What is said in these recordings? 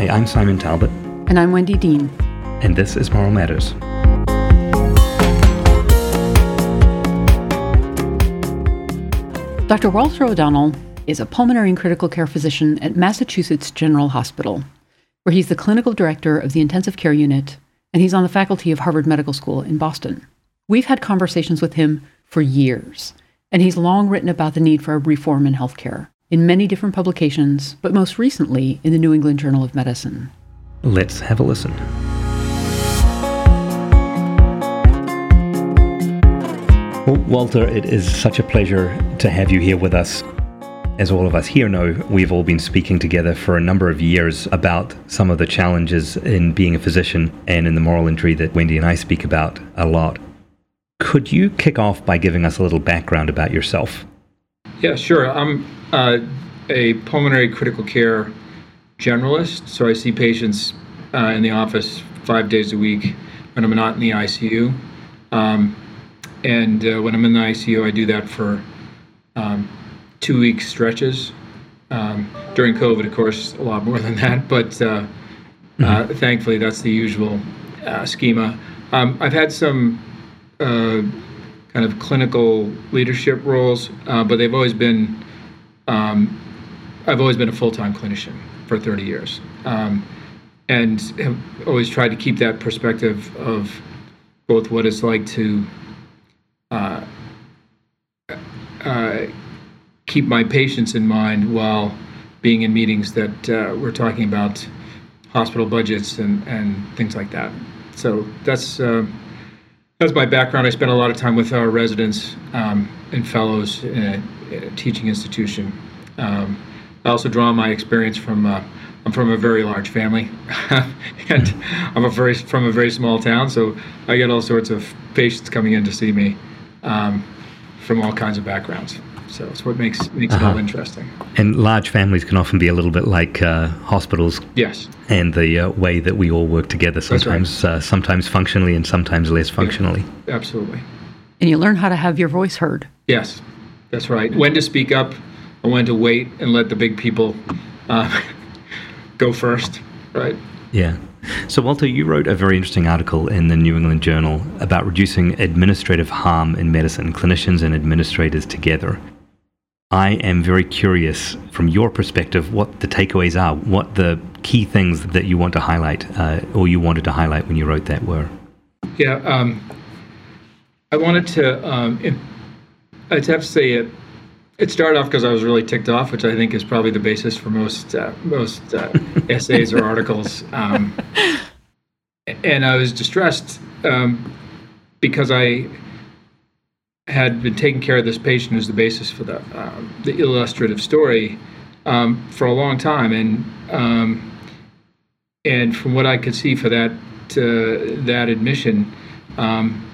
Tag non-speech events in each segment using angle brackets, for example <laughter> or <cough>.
Hi, I'm Simon Talbot. And I'm Wendy Dean. And this is Moral Matters. Dr. Walter O'Donnell is a pulmonary and critical care physician at Massachusetts General Hospital, where he's the clinical director of the intensive care unit, and he's on the faculty of Harvard Medical School in Boston. We've had conversations with him for years, and he's long written about the need for a reform in healthcare in many different publications, but most recently in the New England Journal of Medicine. Let's have a listen. Well, Walter, it is such a pleasure to have you here with us. As all of us here know, we've all been speaking together for a number of years about some of the challenges in being a physician and in the moral injury that Wendy and I speak about a lot. Could you kick off by giving us a little background about yourself? Yeah, sure. I'm uh, a pulmonary critical care generalist, so I see patients uh, in the office five days a week when I'm not in the ICU. Um, and uh, when I'm in the ICU, I do that for um, two week stretches. Um, during COVID, of course, a lot more than that, but uh, mm-hmm. uh, thankfully, that's the usual uh, schema. Um, I've had some uh, kind of clinical leadership roles, uh, but they've always been. Um, I've always been a full time clinician for 30 years, um, and have always tried to keep that perspective of both what it's like to uh, uh, keep my patients in mind while being in meetings that uh, we're talking about hospital budgets and, and things like that. So that's uh, that's my background. I spent a lot of time with our residents um, and fellows in a, in a teaching institution. Um, I also draw on my experience from. Uh, I'm from a very large family, <laughs> and I'm a very from a very small town, so I get all sorts of patients coming in to see me um, from all kinds of backgrounds. So it's what makes makes uh-huh. it all uh-huh. interesting. And large families can often be a little bit like uh, hospitals. Yes. And the uh, way that we all work together, sometimes right. uh, sometimes functionally and sometimes less functionally. Yeah, absolutely. And you learn how to have your voice heard. Yes, that's right. When to speak up, and when to wait and let the big people uh, <laughs> go first. Right. Yeah. So, Walter, you wrote a very interesting article in the New England Journal about reducing administrative harm in medicine, clinicians and administrators together. I am very curious from your perspective what the takeaways are, what the key things that you want to highlight uh, or you wanted to highlight when you wrote that were. Yeah, um, I wanted to, um, I'd have to say it. It started off because I was really ticked off, which I think is probably the basis for most uh, most uh, <laughs> essays or articles. Um, and I was distressed um, because I had been taking care of this patient as the basis for the um, the illustrative story um, for a long time, and um, and from what I could see for that uh, that admission, um,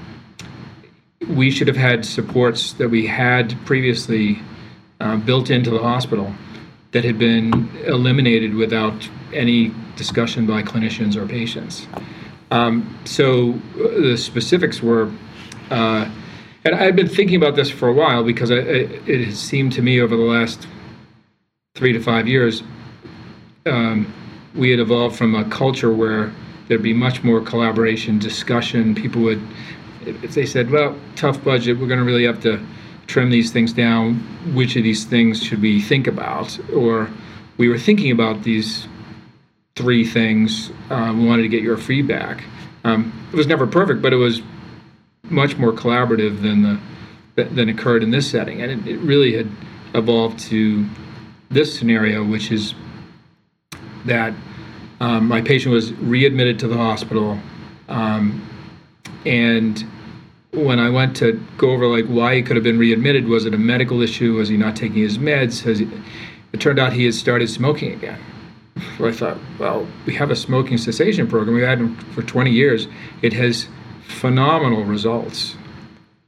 we should have had supports that we had previously uh, built into the hospital that had been eliminated without any discussion by clinicians or patients. Um, so uh, the specifics were. Uh, and I've been thinking about this for a while because I, it has seemed to me over the last three to five years, um, we had evolved from a culture where there'd be much more collaboration, discussion. People would, if they said, well, tough budget, we're going to really have to trim these things down. Which of these things should we think about? Or we were thinking about these three things. Uh, we wanted to get your feedback. Um, it was never perfect, but it was much more collaborative than the than occurred in this setting, and it, it really had evolved to this scenario, which is that um, my patient was readmitted to the hospital, um, and when I went to go over like why he could have been readmitted, was it a medical issue? Was he not taking his meds? Has he, it turned out he had started smoking again. So <laughs> I thought, well, we have a smoking cessation program. We've had it for 20 years. It has phenomenal results.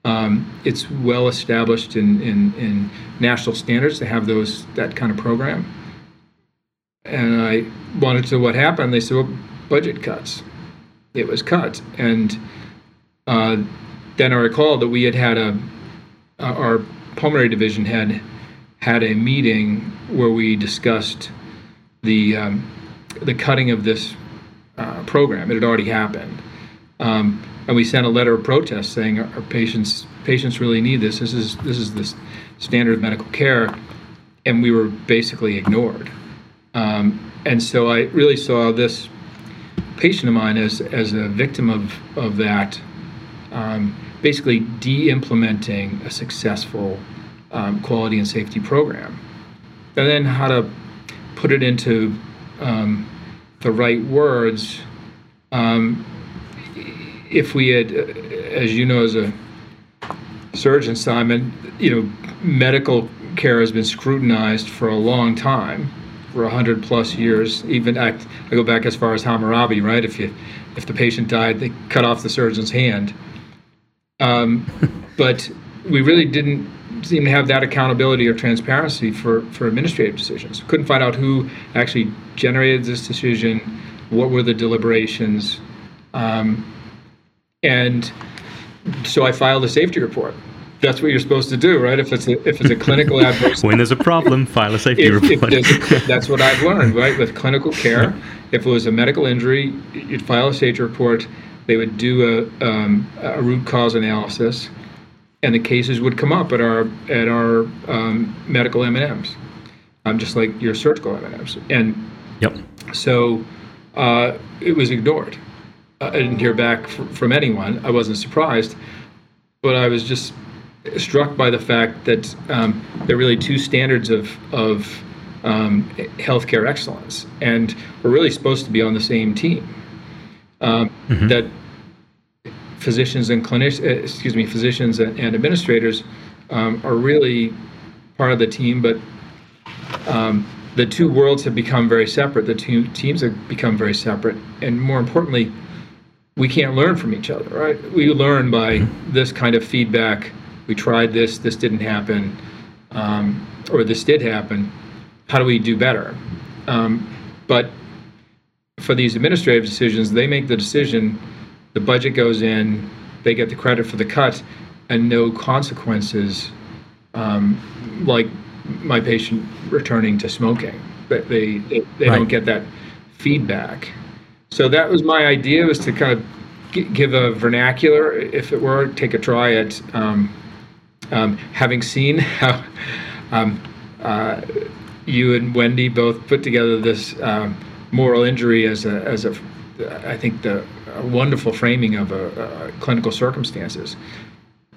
Um, it's well established in, in, in, national standards to have those that kind of program. And I wanted to what happened. They said, well, budget cuts. It was cut, and uh, then I recall that we had had a uh, our pulmonary division had had a meeting where we discussed the um, the cutting of this uh, program. It had already happened. Um, and we sent a letter of protest saying our, our, patients patients really need this. This is this is the standard of medical care, and we were basically ignored. Um, and so I really saw this patient of mine as as a victim of of that, um, basically de-implementing a successful um, quality and safety program, and then how to put it into um, the right words. If we had, uh, as you know, as a surgeon, Simon, you know, medical care has been scrutinized for a long time, for hundred plus years. Even I, I go back as far as Hammurabi, right? If you, if the patient died, they cut off the surgeon's hand. Um, <laughs> but we really didn't seem to have that accountability or transparency for, for administrative decisions. Couldn't find out who actually generated this decision, what were the deliberations. Um, and so I filed a safety report. That's what you're supposed to do, right? If it's a, if it's a clinical adverse. when there's a problem, file a safety if, report. If that's what I've learned, right? With clinical care, if it was a medical injury, you'd file a safety report. They would do a, um, a root cause analysis, and the cases would come up at our at our um, medical M and M's, um, just like your surgical M and M's. And yep. So uh, it was ignored. I didn't hear back from anyone. I wasn't surprised, but I was just struck by the fact that um, there are really two standards of of um, healthcare excellence, and we're really supposed to be on the same team. Um, mm-hmm. That physicians and clinicians, uh, excuse me, physicians and, and administrators um, are really part of the team, but um, the two worlds have become very separate. The two teams have become very separate, and more importantly we can't learn from each other, right? We learn by this kind of feedback. We tried this, this didn't happen, um, or this did happen. How do we do better? Um, but for these administrative decisions, they make the decision, the budget goes in, they get the credit for the cut, and no consequences, um, like my patient returning to smoking. They, they, they, right. don't get that feedback. So that was my idea was to kind of give a vernacular, if it were, take a try at um, um, having seen <laughs> how um, uh, you and Wendy both put together this um, moral injury as a, as a, I think the wonderful framing of a, a clinical circumstances.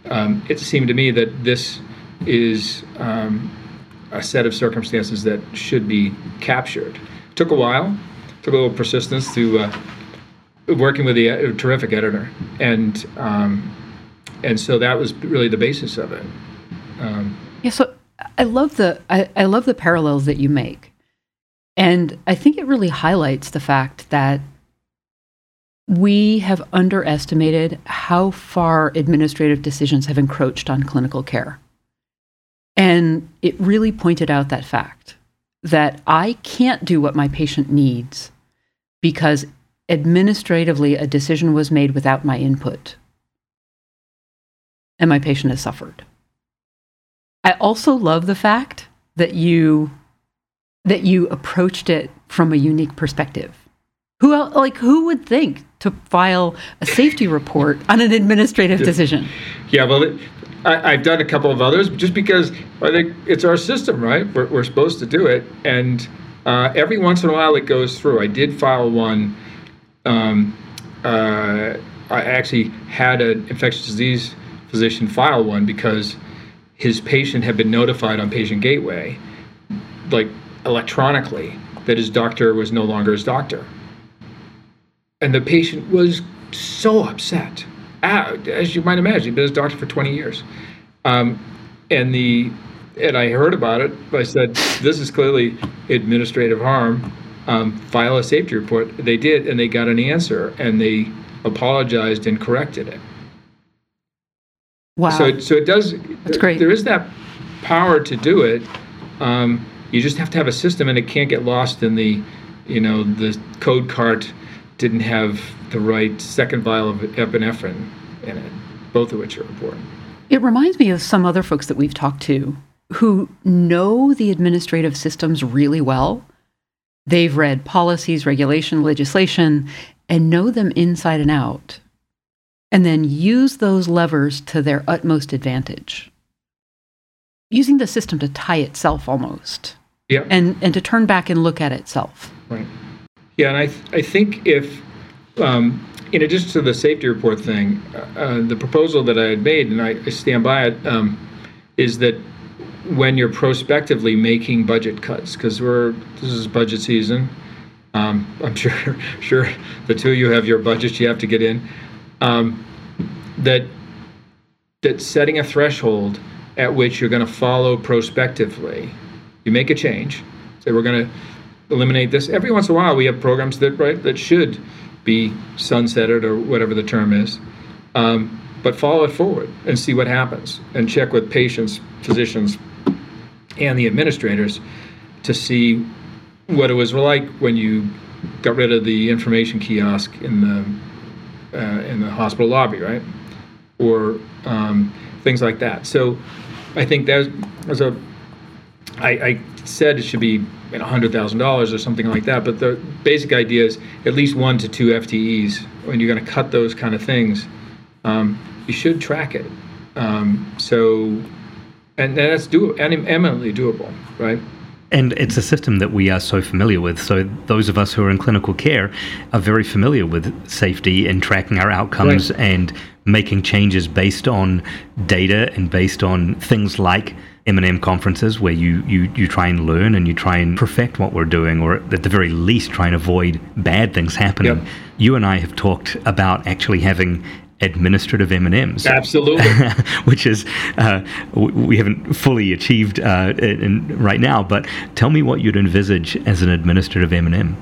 Um, it seemed to me that this is um, a set of circumstances that should be captured. It took a while took a little persistence to uh, working with the uh, terrific editor, and um, and so that was really the basis of it. Um, yeah, so I love the I, I love the parallels that you make, and I think it really highlights the fact that we have underestimated how far administrative decisions have encroached on clinical care. And it really pointed out that fact that I can't do what my patient needs because administratively a decision was made without my input. And my patient has suffered. I also love the fact that you that you approached it from a unique perspective. Who like who would think to file a safety report on an administrative decision? Yeah, well, I, have done a couple of others just because I think it's our system, right? We're, we're supposed to do it, and uh, every once in a while it goes through. I did file one. Um, uh, I actually had an infectious disease physician file one because his patient had been notified on Patient Gateway, like electronically, that his doctor was no longer his doctor, and the patient was so upset as you might imagine, he'd been his doctor for 20 years. Um, and the and I heard about it. I said, "This is clearly administrative harm. Um, file a safety report." They did, and they got an answer, and they apologized and corrected it. Wow! So, so it does. That's great. There is that power to do it. Um, you just have to have a system, and it can't get lost in the, you know, the code cart didn't have the right second vial of epinephrine in it, both of which are important. It reminds me of some other folks that we've talked to who know the administrative systems really well, They've read policies, regulation, legislation, and know them inside and out, and then use those levers to their utmost advantage. Using the system to tie itself almost. Yeah. And, and to turn back and look at itself. Right. Yeah, and I, th- I think if, um, in addition to the safety report thing, uh, the proposal that I had made, and I, I stand by it, um, is that when you're prospectively making budget cuts, because we're this is budget season, um, <laughs> I'm sure sure the two of you have your budgets you have to get in, um, that that setting a threshold at which you're going to follow prospectively, you make a change, say we're going to eliminate this. Every once in a while, we have programs that right that should be sunsetted or whatever the term is. Um, but follow it forward and see what happens and check with patients, physicians, and the administrators to see what it was like when you got rid of the information kiosk in the uh, in the hospital lobby, right? Or um, things like that. So I think there's, there's a I, I said it should be you know, $100,000 or something like that, but the basic idea is at least one to two FTEs. When you're going to cut those kind of things, um, you should track it. Um, so, and that's do eminently doable, right? And it's a system that we are so familiar with. So those of us who are in clinical care are very familiar with safety and tracking our outcomes right. and making changes based on data and based on things like M&M conferences where you, you, you try and learn and you try and perfect what we're doing or at the very least try and avoid bad things happening. Yep. You and I have talked about actually having administrative M&Ms. Absolutely. <laughs> which is, uh, we haven't fully achieved uh, in, right now, but tell me what you'd envisage as an administrative M&M.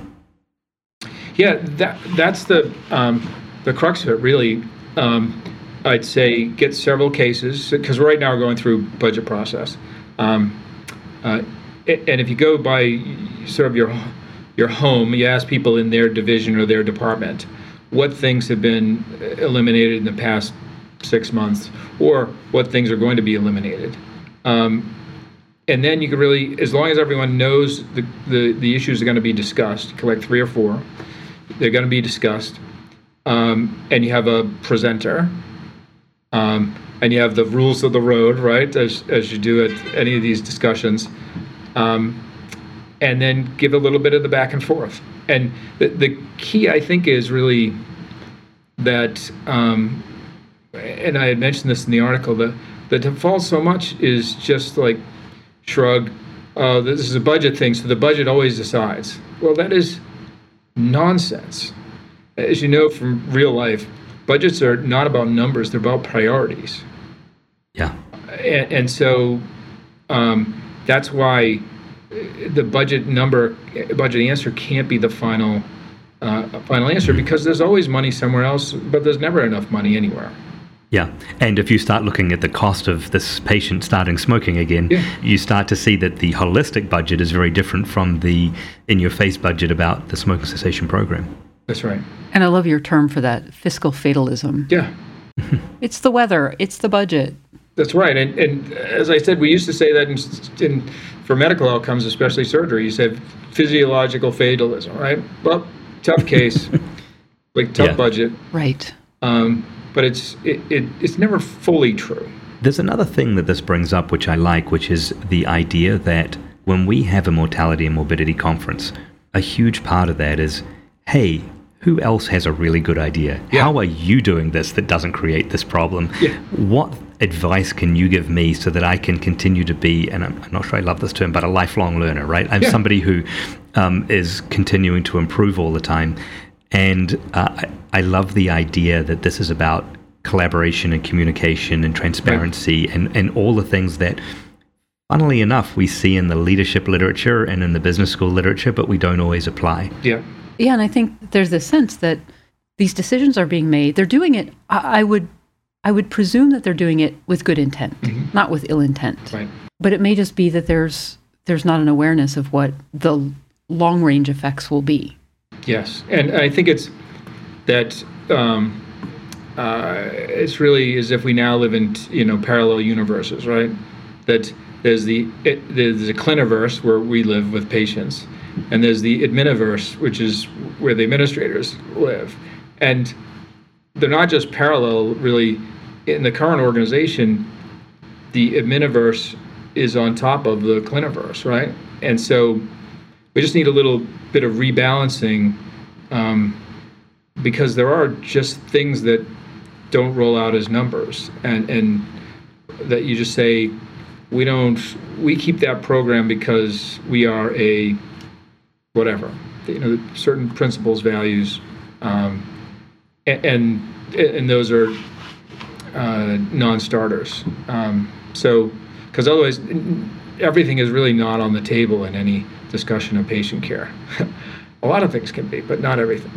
Yeah, that, that's the, um, the crux of it, really. Um, I'd say get several cases, because right now we're going through budget process. Um, uh, and if you go by sort of your your home, you ask people in their division or their department, what things have been eliminated in the past six months or what things are going to be eliminated. Um, and then you can really, as long as everyone knows the, the, the issues are going to be discussed, collect three or four, they're going to be discussed, um, and you have a presenter, um, and you have the rules of the road, right, as, as you do at any of these discussions, um, and then give a little bit of the back and forth. And the, the key, I think, is really that, um, and I had mentioned this in the article, that the default so much is just like shrug, uh, this is a budget thing, so the budget always decides. Well, that is nonsense. As you know from real life, budgets are not about numbers, they're about priorities. Yeah. And, and so um, that's why the budget number, budget answer can't be the final uh, final answer because there's always money somewhere else, but there's never enough money anywhere. Yeah, and if you start looking at the cost of this patient starting smoking again, yeah. you start to see that the holistic budget is very different from the in your face budget about the smoking cessation program. That's right. And I love your term for that fiscal fatalism. Yeah. <laughs> it's the weather, it's the budget. That's right. And, and as I said, we used to say that in, in for medical outcomes, especially surgery, you said physiological fatalism, right? Well, tough case, <laughs> like tough yeah. budget. Right. Um, but it's it, it, it's never fully true. There's another thing that this brings up, which I like, which is the idea that when we have a mortality and morbidity conference, a huge part of that is, hey, who else has a really good idea? Yeah. How are you doing this that doesn't create this problem? Yeah. What advice can you give me so that I can continue to be, and I'm, I'm not sure I love this term, but a lifelong learner, right? I'm yeah. somebody who um, is continuing to improve all the time. And uh, I, I, love the idea that this is about collaboration and communication and transparency right. and, and all the things that, funnily enough, we see in the leadership literature and in the business school literature, but we don't always apply. Yeah. Yeah, and I think there's this sense that these decisions are being made. They're doing it. I, I would, I would presume that they're doing it with good intent, mm-hmm. not with ill intent. Right. But it may just be that there's there's not an awareness of what the long range effects will be. Yes, and I think it's that um, uh, it's really as if we now live in you know parallel universes, right? That there's the it, there's a cliniverse where we live with patients, and there's the adminiverse, which is where the administrators live, and they're not just parallel. Really, in the current organization, the adminiverse is on top of the cliniverse, right? And so we just need a little bit of rebalancing um, because there are just things that don't roll out as numbers and and that you just say we don't we keep that program because we are a whatever you know certain principles values um, and, and, and those are uh, non-starters. Um, so because otherwise everything is really not on the table in any discussion of patient care. <laughs> A lot of things can be but not everything.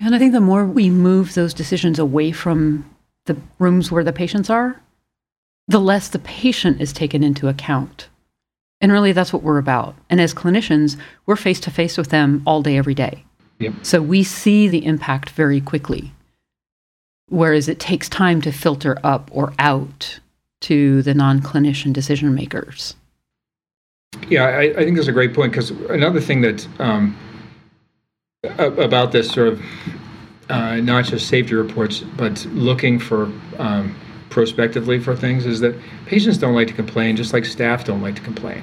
And I think the more we move those decisions away from the rooms where the patients are, the less the patient is taken into account. And really, that's what we're about. And as clinicians, we're face to face with them all day, every day. Yep. So we see the impact very quickly. Whereas it takes time to filter up or out to the non clinician decision makers. Yeah, I, I, think that's a great point because another thing that um, about this sort of uh, not just safety reports, but looking for um, prospectively for things is that patients don't like to complain, just like staff don't like to complain,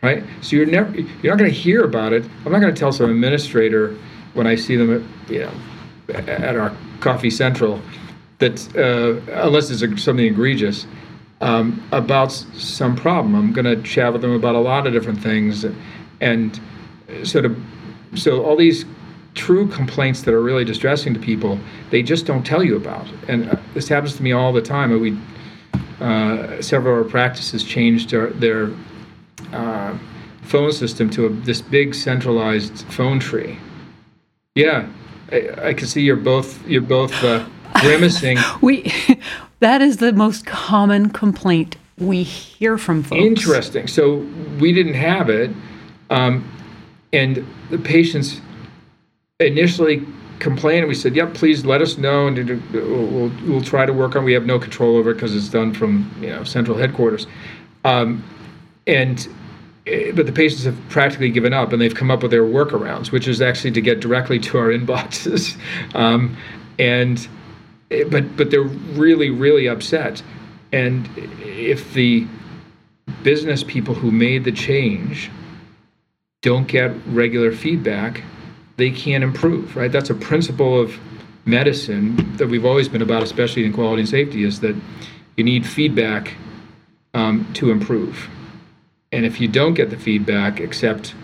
right? So you're never you're not going to hear about it. I'm not going to tell some administrator when I see them, at, you know, at our Coffee Central, that uh, unless it's something egregious. Um, about some problem, I'm going to chat with them about a lot of different things, and so to so all these true complaints that are really distressing to people, they just don't tell you about. And uh, this happens to me all the time. We uh, several of our practices changed their, their uh, phone system to a, this big centralized phone tree. Yeah, I, I can see you're both you're both uh, <laughs> grimacing. we <laughs> that is the most common complaint we hear from folks. Interesting. So we didn't have it, um, and the patients initially complained, we said, "Yep, please let us know, and we'll we'll try to work on. We have no control over it because it's done from you know central headquarters." Um, and eh, but the patients have practically given up, and they've come up with their workarounds, which is actually to get directly to our <laughs> inboxes, um, and eh, but but they're really really upset, and if the business people who made the change don't get regular feedback they can't improve, right? That's a principle of medicine that we've always been about, especially in quality and safety, is that you need feedback um, to improve. And if you don't get the feedback, except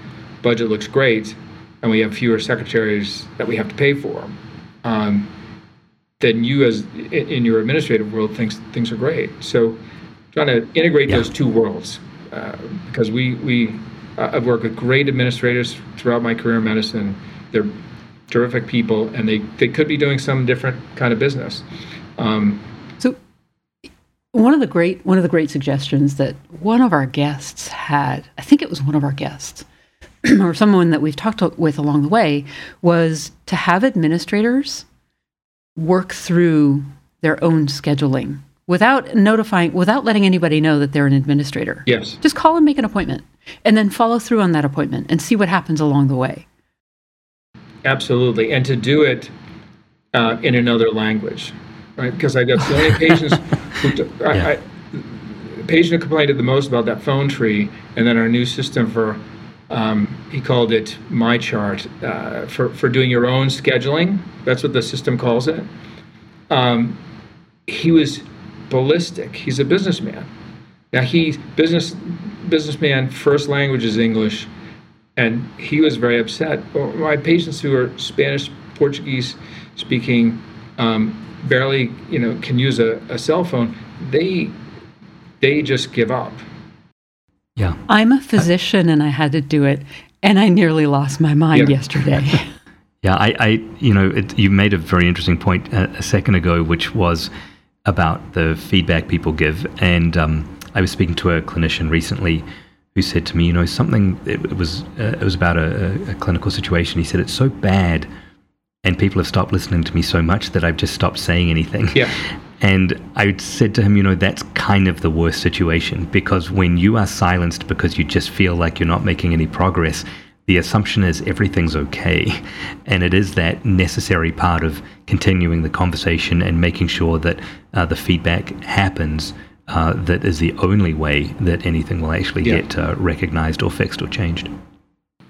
budget looks great, and we have fewer secretaries that we have to pay for, um, then you, as in your administrative world, thinks things are great. So, trying to integrate yeah. those two worlds, uh, because we we uh, I've worked with great administrators throughout my career in medicine they're terrific people, and they, they could be doing some different kind of business. Um, so, one of the great one of the great suggestions that one of our guests had, I think it was one of our guests, <clears throat> or someone that we've talked with along the way, was to have administrators work through their own scheduling without notifying, without letting anybody know that they're an administrator. Yes. Just call and make an appointment, and then follow through on that appointment and see what happens along the way. Absolutely, and to do it uh, in another language, right? Because I got so many patients. <laughs> Who, I, yeah. I, patient who complained the most about that phone tree, and then our new system for um, he called it MyChart uh, for for doing your own scheduling. That's what the system calls it. Um, he was ballistic. He's a businessman. Now he business businessman first language is English and he was very upset. My patients who are Spanish, Portuguese speaking, um, barely you know can use a, a cell phone. They they just give up. Yeah, I'm a physician, and I had to do it, and I nearly lost my mind yeah. yesterday. <laughs> yeah, I, I, you know, it, you made a very interesting point a, a, second ago, which was about the feedback people give, and um, I was speaking to a clinician recently who said to me, you know, something. It, was uh, it was about a, a, clinical situation. He said it's so bad, and people have stopped listening to me so much that I've just stopped saying anything. Yeah. <laughs> And I said to him, you know, that's kind of the worst situation because when you are silenced because you just feel like you're not making any progress, the assumption is everything's okay. <laughs> And it is that necessary part of continuing the conversation and making sure that uh, the feedback happens uh, that is the only way that anything will actually yeah. get uh, recognized or fixed or changed.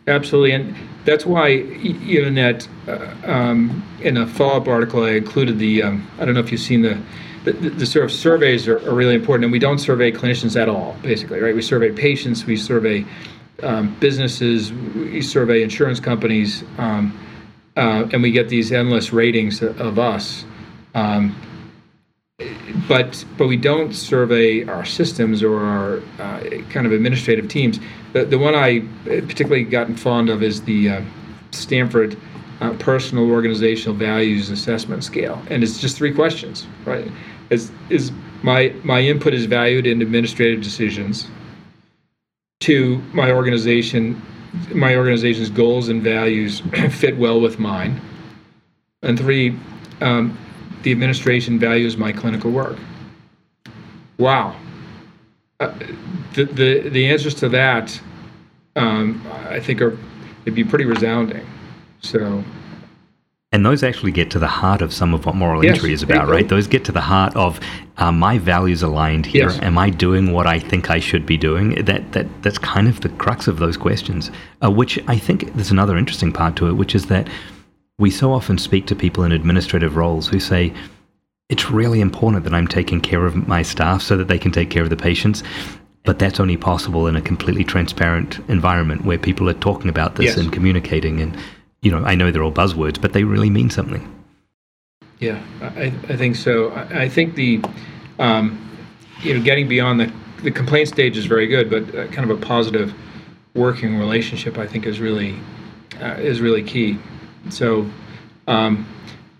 Absolutely. And that's why, even that, uh, um, in a follow up article, I included the, um, I don't know if you've seen the, the, the sort of surveys are, are, really important. And we don't survey clinicians at all, basically, right? We survey patients, we survey um, businesses, we survey insurance companies, um, uh, and we get these endless ratings of us. Um, but but we don't survey our systems or our uh, kind of administrative teams. The, the one I particularly gotten fond of is the uh, Stanford uh, Personal Organizational Values Assessment Scale, and it's just three questions, right? Is is my my input is valued in administrative decisions? Two, my organization, my organization's goals and values <clears throat> fit well with mine. And three, um, the administration values my clinical work. Wow. Uh, the, the, the answers to that, um, I think, are it'd be pretty resounding. So and those actually get to the heart of some of what moral yes, injury is about, right? Those get to the heart of uh, my values aligned here. Yes. Am I doing what I think I should be doing? That that that's kind of the crux of those questions. Uh, which I think there's another interesting part to it, which is that we so often speak to people in administrative roles who say it's really important that I'm taking care of my staff so that they can take care of the patients. But that's only possible in a completely transparent environment where people are talking about this yes. and communicating and you know, I know they're all buzzwords, but they really mean something. Yeah, I, I think so. I, I think the, um, you know, getting beyond the, the complaint stage is very good, but uh, kind of a positive working relationship, I think, is really uh, is really key. So, um,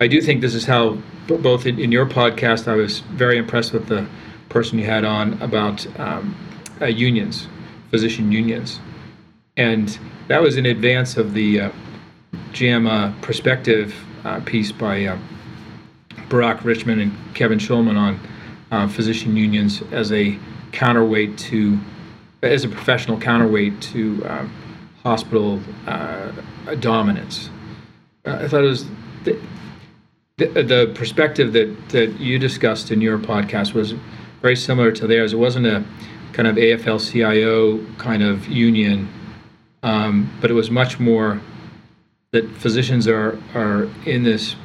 I do think this is how both in, in, your podcast, I was very impressed with the person you had on about um, uh, unions, physician unions, and that was in advance of the uh, JAMA perspective uh, piece by uh, Barak Richman and Kevin Schulman on uh, physician unions as a counterweight to, as a professional counterweight to um, hospital uh, dominance. I thought it was the, the, the, perspective that, that you discussed in your podcast was very similar to theirs. It wasn't a kind of AFL CIO kind of union, um, but it was much more that physicians are are in this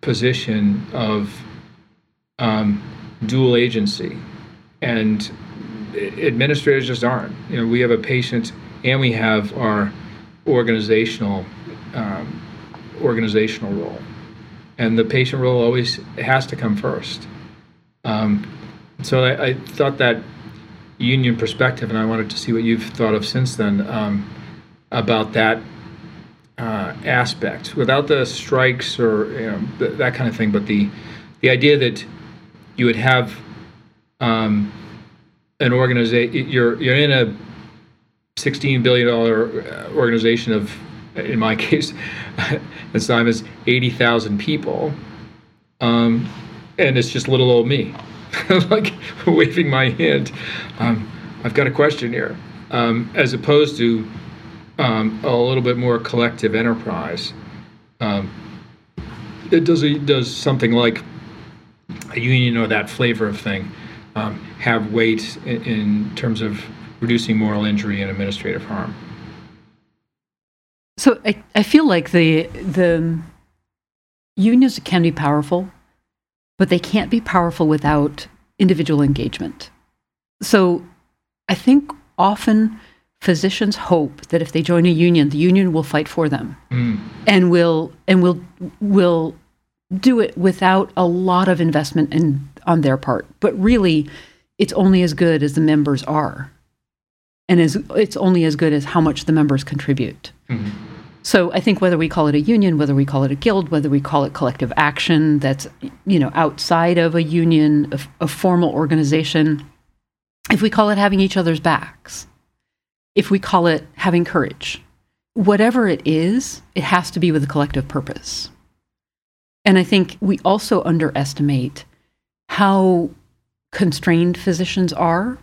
position of um, dual agency, and administrators just aren't. You know, we have a patient and we have our organizational um, organizational role, and the patient role always has to come first. Um, so I, I, thought that union perspective, and I wanted to see what you've thought of since then um, about that uh, aspect without the strikes or you know, th- that kind of thing, but the the idea that you would have um, an organization, you're you're in a 16 billion dollar uh, organization of, in my <laughs> case, Simon's 80,000 people, um, and it's just little old me, <laughs> like waving my hand. Um, I've got a question here, um, as opposed to um, a little bit more collective enterprise. Um, it does does something like a union or that flavor of thing um, have weight in, in, terms of reducing moral injury and administrative harm. So I, I feel like the the unions can be powerful, but they can't be powerful without individual engagement. So I think often physicians hope that if they join a union, the union will fight for them mm. and will and will will do it without a lot of investment in on their part. But really, it's only as good as the members are, and as it's only as good as how much the members contribute. Mm-hmm. So I think whether we call it a union, whether we call it a guild, whether we call it collective action, that's you know outside of a union, a, a formal organization. If we call it having each other's backs, if we call it having courage. Whatever it is, it has to be with a collective purpose. And I think we also underestimate how constrained physicians are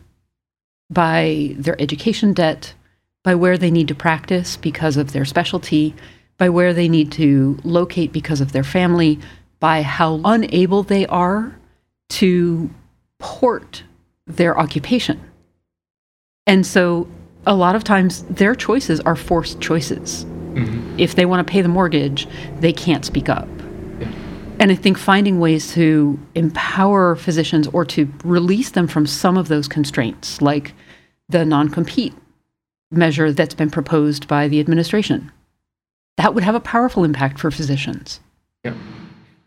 by their education debt, by where they need to practice because of their specialty, by where they need to locate because of their family, by how unable they are to port their occupation. And so a lot of times their choices are forced choices. Mm-hmm. If they want to pay the mortgage, they can't speak up. Yeah. And I think finding ways to empower physicians or to release them from some of those constraints, like the non compete measure that's been proposed by the administration, that would have a powerful impact for physicians. Yeah.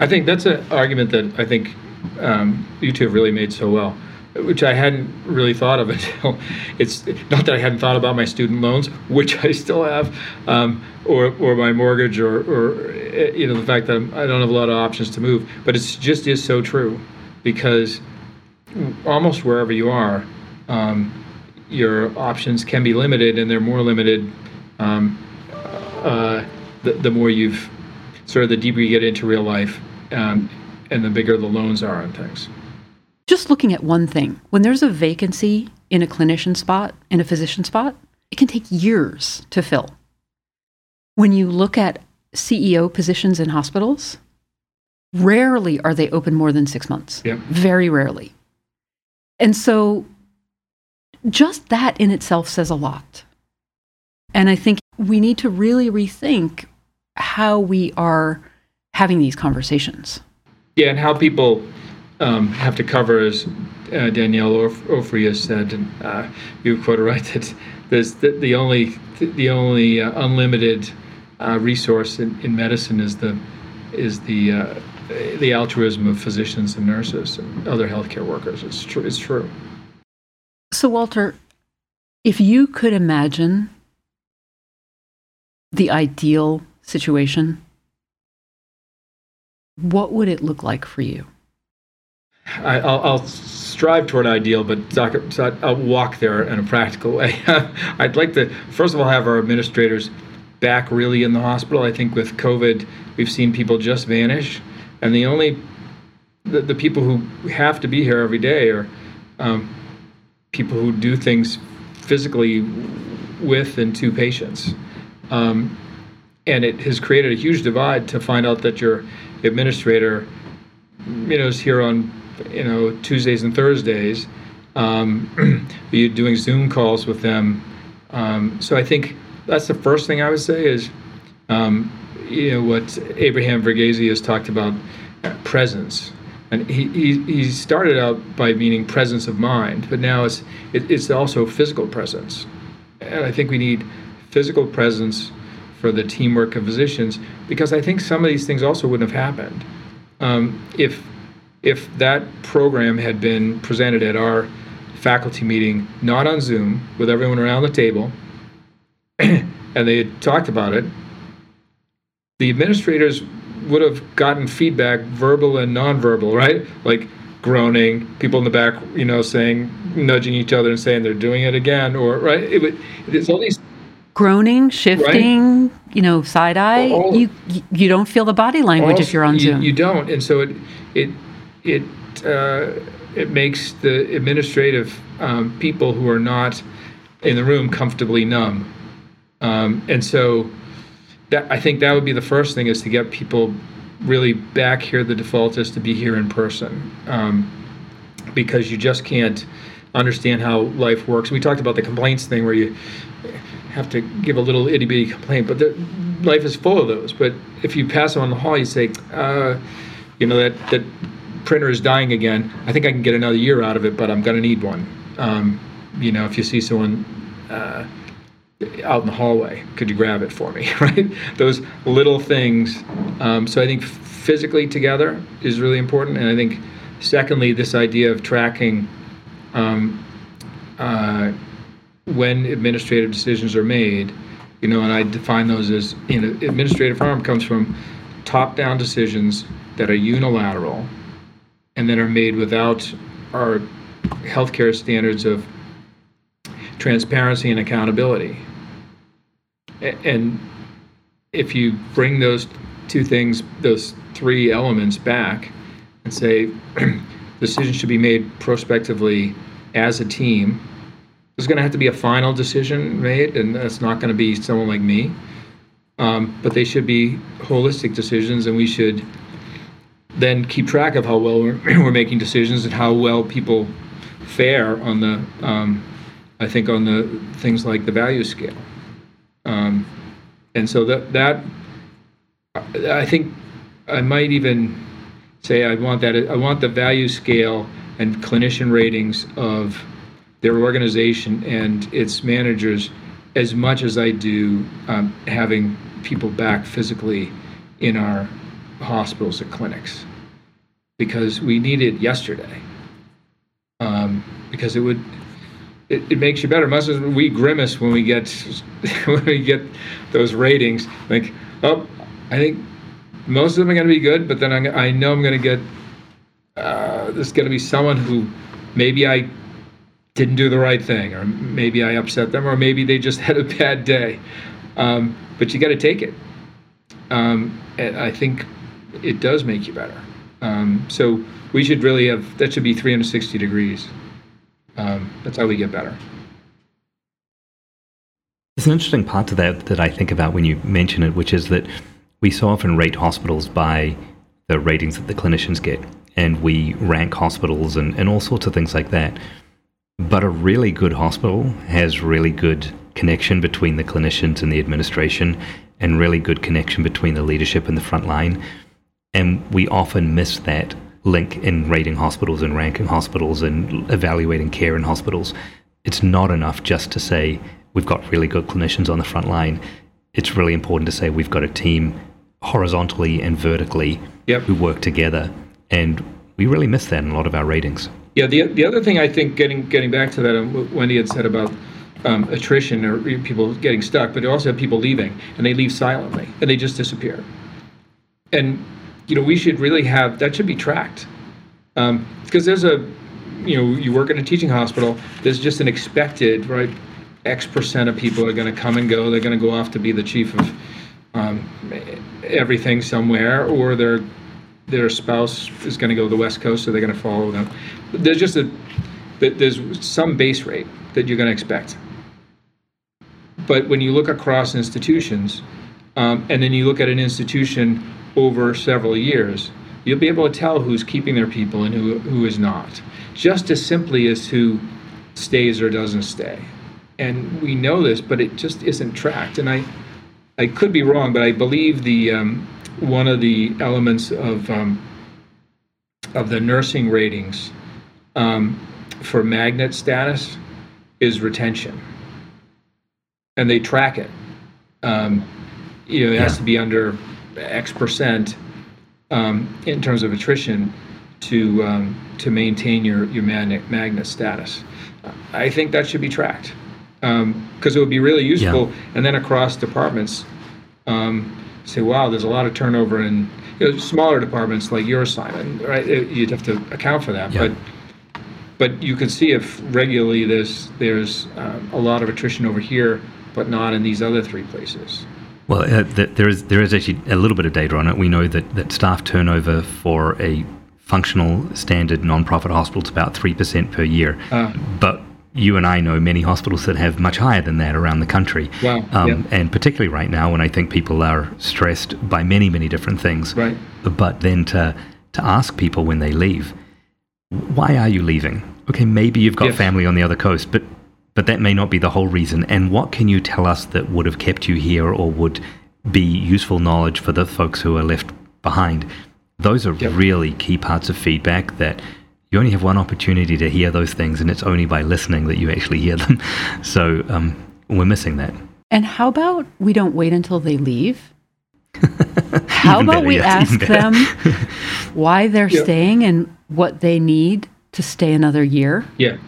I think that's an argument that I think um, you two have really made so well which I hadn't really thought of <laughs> until it's not that I hadn't thought about my student loans, which I still have, um, or or my mortgage, or or eh, you know the fact that I'm, I do not have a lot of options to move. But it just is so true, because almost wherever you are, um, your options can be limited, and they're more limited um, uh, the the more you've sort of the deeper you get into real life, um, and the bigger the loans are on things. Just looking at one thing, when there's a vacancy in a clinician spot, in a physician spot, it can take years to fill. When you look at CEO positions in hospitals, rarely are they open more than six months. Yep. Very rarely. And so just that in itself says a lot. And I think we need to really rethink how we are having these conversations. Yeah, and how people um, have to cover, as uh, Danielle Ofri has said, and uh, you quote <laughs> right, that there's the, the only the only uh, unlimited uh, resource in, in medicine is the is the uh, the altruism of physicians and nurses and other healthcare workers. It's true. It's true. So, Walter, if you could imagine the ideal situation, what would it look like for you? I, will strive toward ideal, but I'll walk there in a practical way. <laughs> I'd like to, first of all, have our administrators back really in the hospital. I think with COVID, we've seen people just vanish, and the only the, the people who have to be here every day are um, people who do things physically with and to patients. Um, and it has created a huge divide to find out that your administrator, you know, is here on you know Tuesdays and Thursdays. Um, <clears throat> you're doing Zoom calls with them. Um, so I think that's the first thing I would say is, um, you know, what Abraham Verghese has talked about, presence. And he, he, he started out by meaning presence of mind, but now it's it, it's also physical presence. And I think we need physical presence for the teamwork of physicians because I think some of these things also wouldn't have happened um, if if that program had been presented at our faculty meeting, not on Zoom, with everyone around the table, <clears throat> and they had talked about it, the administrators would have gotten feedback, verbal and nonverbal, right? Like groaning, people in the back, you know, saying, nudging each other and saying they're doing it again, or right? It would. It's all these groaning, shifting, right? you know, side eye. All, you you don't feel the body language if you're on you, Zoom. You don't, and so it it it uh, it makes the administrative um, people who are not in the room comfortably numb, um, and so that I think that would be the first thing is to get people really back here. The default is to be here in person um, because you just can't understand how life works. We talked about the complaints thing where you have to give a little itty bitty complaint, but the, life is full of those. But if you pass them on the hall, you say, uh, you know, that that printer is dying again. I think I can get another year out of it, but I'm going to need one. Um, you know, if you see someone uh, out in the hallway, could you grab it for me? <laughs> Right? Those little things. Um, so I think physically together is really important, and I think secondly, this idea of tracking um, uh, when administrative decisions are made. You know, and I define those as you know, administrative harm comes from top-down decisions that are unilateral and that are made without our healthcare standards of transparency and accountability. And if you bring those two things, those three elements back and say <clears throat> decisions should be made prospectively as a team there's going to have to be a final decision made, and that's not going to be someone like me. Um, but they should be holistic decisions, and we should then keep track of how well we're, <clears throat> we're making decisions and how well people fare on the, um, I think, on the things like the value scale. And so that that I think I might even say I want that I want the value scale and clinician ratings of their organization and its managers as much as I do um, having people back physically in our hospitals and clinics because we need it yesterday. Um, because it would it, it makes you better. Much we grimace when we get <laughs> when we get those ratings, like oh, I think most of them are going to be good, but then I'm, i know I'm going to get uh, there's going to be someone who maybe I didn't do the right thing, or maybe I upset them, or maybe they just <laughs> had a bad day. Um, but you got to take it. Um, and I think it does make you better. Um, so we should really have that should be 360 degrees. Um, that's how we get better. There's an interesting part to that that I think about when you mention it, which is that we so often rate hospitals by the ratings that the clinicians get, and we rank hospitals and, and all sorts of things like that. But a really good hospital has really good connection between the clinicians and the administration, and really good connection between the leadership and the front line. And we often miss that link in rating hospitals and ranking hospitals and evaluating care in hospitals. It's not enough just to say we've got really good clinicians on the front line. It's really important to say we've got a team horizontally and vertically yep. who work together. And we really miss that in a lot of our ratings. Yeah, the, the other thing I think, getting getting back to that, um, Wendy had said about um, attrition or people getting stuck, but you also have people leaving, and they leave silently, and they just disappear. And you know, we should really have that should be tracked, because um, there's a, you know, you work in a teaching hospital. There's just an expected right, X percent of people are going to come and go. They're going to go off to be the chief of um, everything somewhere, or their their spouse is going to go to the West Coast, so they're going to follow them there's just a there's some base rate that you're going to expect. But when you look across institutions, um, and then you look at an institution over several years, you'll be able to tell who's keeping their people and who, who is not, just as simply as who stays or doesn't stay. And we know this, but it just isn't tracked. And I, I could be wrong, but I believe the um, one of the elements of um, of the nursing ratings um, for magnet status is retention, and they track it. You know, it yeah. has to be under X percent um, in terms of attrition to um, to maintain your your magnet magnet status. I think that should be tracked because um, it would be really useful. Yeah. And then across departments, um, say, wow, there's a lot of turnover in you know, smaller departments like your assignment, right? You'd have to account for that, yeah. but but you can see if regularly there's there's um, a lot of attrition over here, but not in these other three places. Well, uh, there is there is actually a little bit of data on it. We know that, that staff turnover for a functional standard nonprofit hospital is about three percent per year, uh, but you and I know many hospitals that have much higher than that around the country. Wow. Um, yeah. And particularly right now, when I think people are stressed by many, many different things. Right. But then to to ask people when they leave, why are you leaving? Okay, maybe you've got yes. family on the other coast, but but that may not be the whole reason. And what can you tell us that would have kept you here or would be useful knowledge for the folks who are left behind? Those are yep. really key parts of feedback that you only have one opportunity to hear those things, and it's only by listening that you actually hear them. <laughs> So um, we're missing that. And how about we don't wait until they leave? <laughs> how about better, we yes, ask them <laughs> why they're yeah. staying and what they need to stay another year? Yeah.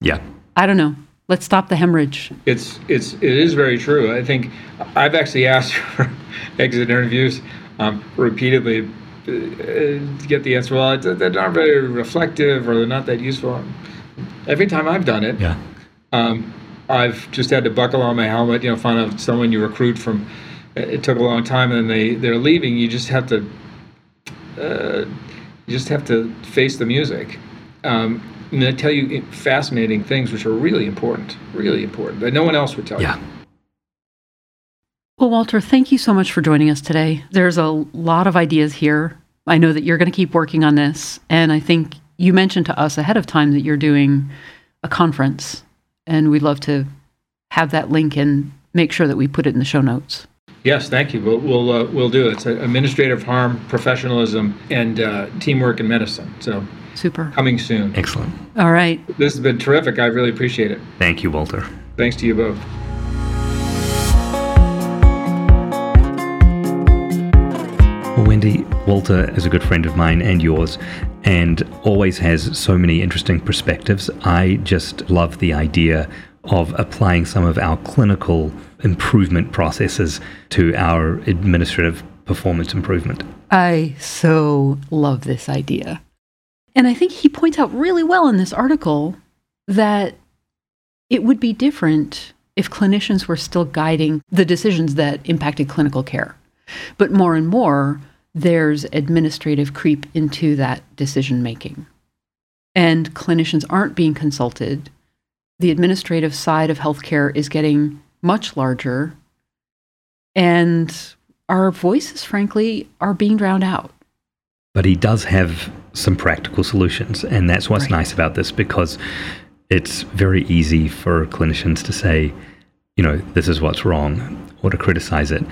Yeah. I don't know. Let's stop the hemorrhage. It's it's it is very true. I think I've actually asked <laughs> for exit interviews um, repeatedly uh, to get the answer. Well, they're not very reflective, or they're not that useful. Every time I've done it, yeah. Um, I've just had to buckle on my helmet. You know, find out someone you recruit from. It took a long time, and they they're leaving. You just have to. Uh, you just have to face the music. Um, and they tell you fascinating things which are really important, really important that no one else would tell Yeah. you. Well, Walter, thank you so much for joining us today. There's a lot of ideas here. I know that you're going to keep working on this. And I think you mentioned to us ahead of time that you're doing a conference. And we'd love to have that link and make sure that we put it in the show notes. Yes, thank you. We'll we'll, uh, we'll do it. It's administrative harm, professionalism, and uh, teamwork in medicine. So Super. coming soon. Excellent. All right. This has been terrific. I really appreciate it. Thank you, Walter. Thanks to you both. Well, Wendy, Walter is a good friend of mine and yours, and always has so many interesting perspectives. I just love the idea of applying some of our clinical improvement processes to our administrative performance improvement. I so love this idea. And I think he points out really well in this article that it would be different if clinicians were still guiding the decisions that impacted clinical care. But more and more, there's administrative creep into that decision making. And clinicians aren't being consulted. The administrative side of healthcare is getting much larger. And our voices, frankly, are being drowned out. But he does have some practical solutions, and that's what's Right. nice about this because it's very easy for clinicians to say, you know, this is what's wrong or to criticize it.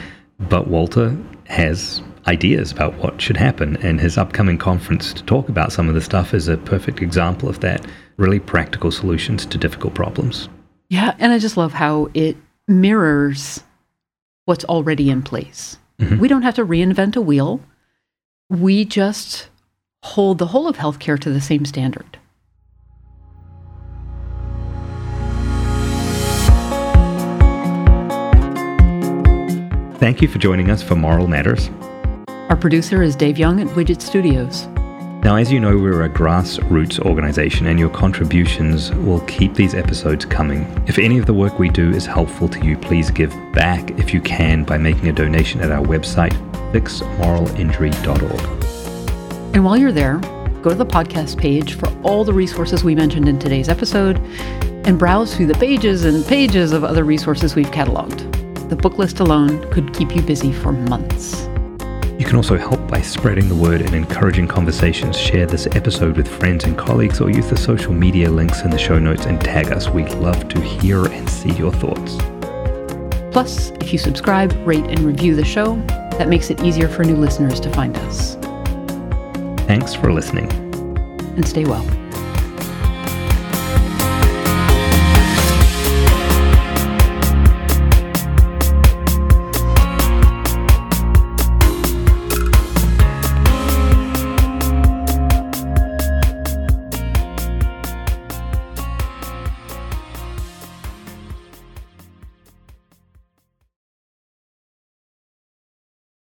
But Walter has ideas about what should happen, and his upcoming conference to talk about some of the stuff is a perfect example of that really practical solutions to difficult problems. Yeah, and I just love how it mirrors what's already in place. Mhm. We don't have to reinvent a wheel. We just hold the whole of healthcare to the same standard. Thank you for joining us for Moral Matters. Our producer is Dave Young at Widget Studios. Now, as you know, we're a grassroots organization, and your contributions will keep these episodes coming. If any of the work we do is helpful to you, please give back if you can by making a donation at our website, fixmoralinjury.org. And while you're there, go to the podcast page for all the resources we mentioned in today's episode and browse through the pages and pages of other resources we've cataloged. The book list alone could keep you busy for months. You can also help by spreading the word and encouraging conversations. Share this episode with friends and colleagues, or use the social media links in the show notes and tag us. We'd love to hear and see your thoughts. Plus, if you subscribe, rate, and review the show, that makes it easier for new listeners to find us. Thanks for listening. And stay well.